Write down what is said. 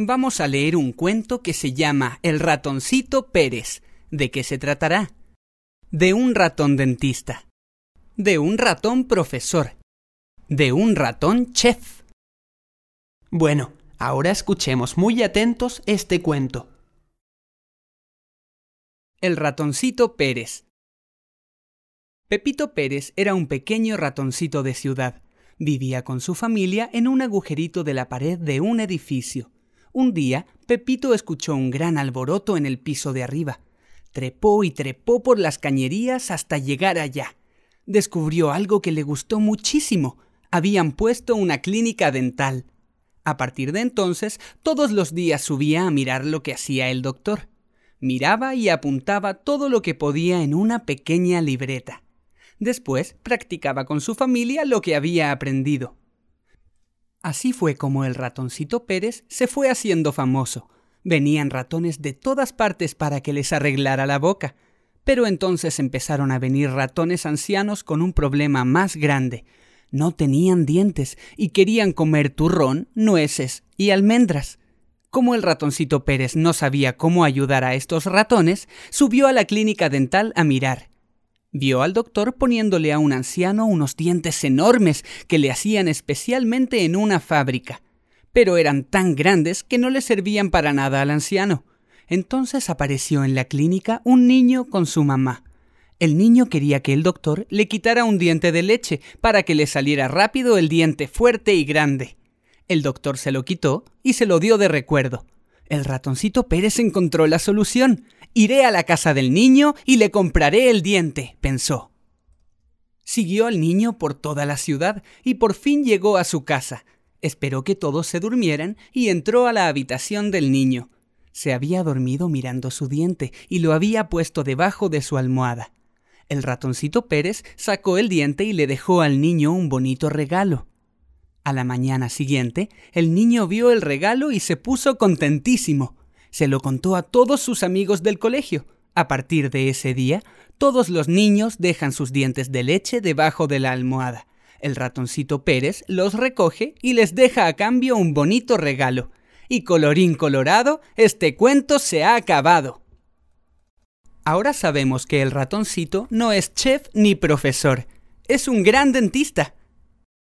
vamos a leer un cuento que se llama El ratoncito Pérez. ¿De qué se tratará? De un ratón dentista. De un ratón profesor. De un ratón chef. Bueno, ahora escuchemos muy atentos este cuento. El ratoncito Pérez. Pepito Pérez era un pequeño ratoncito de ciudad. Vivía con su familia en un agujerito de la pared de un edificio. Un día, Pepito escuchó un gran alboroto en el piso de arriba. Trepó y trepó por las cañerías hasta llegar allá. Descubrió algo que le gustó muchísimo. Habían puesto una clínica dental. A partir de entonces, todos los días subía a mirar lo que hacía el doctor. Miraba y apuntaba todo lo que podía en una pequeña libreta. Después practicaba con su familia lo que había aprendido. Así fue como el ratoncito Pérez se fue haciendo famoso. Venían ratones de todas partes para que les arreglara la boca. Pero entonces empezaron a venir ratones ancianos con un problema más grande. No tenían dientes y querían comer turrón, nueces y almendras. Como el ratoncito Pérez no sabía cómo ayudar a estos ratones, subió a la clínica dental a mirar. Vio al doctor poniéndole a un anciano unos dientes enormes que le hacían especialmente en una fábrica, pero eran tan grandes que no le servían para nada al anciano. Entonces apareció en la clínica un niño con su mamá. El niño quería que el doctor le quitara un diente de leche para que le saliera rápido el diente fuerte y grande. El doctor se lo quitó y se lo dio de recuerdo. El ratoncito Pérez encontró la solución. Iré a la casa del niño y le compraré el diente, pensó. Siguió al niño por toda la ciudad y por fin llegó a su casa. Esperó que todos se durmieran y entró a la habitación del niño. Se había dormido mirando su diente y lo había puesto debajo de su almohada. El ratoncito Pérez sacó el diente y le dejó al niño un bonito regalo. A la mañana siguiente, el niño vio el regalo y se puso contentísimo. Se lo contó a todos sus amigos del colegio. A partir de ese día, todos los niños dejan sus dientes de leche debajo de la almohada. El ratoncito Pérez los recoge y les deja a cambio un bonito regalo. Y colorín colorado, este cuento se ha acabado. Ahora sabemos que el ratoncito no es chef ni profesor, es un gran dentista.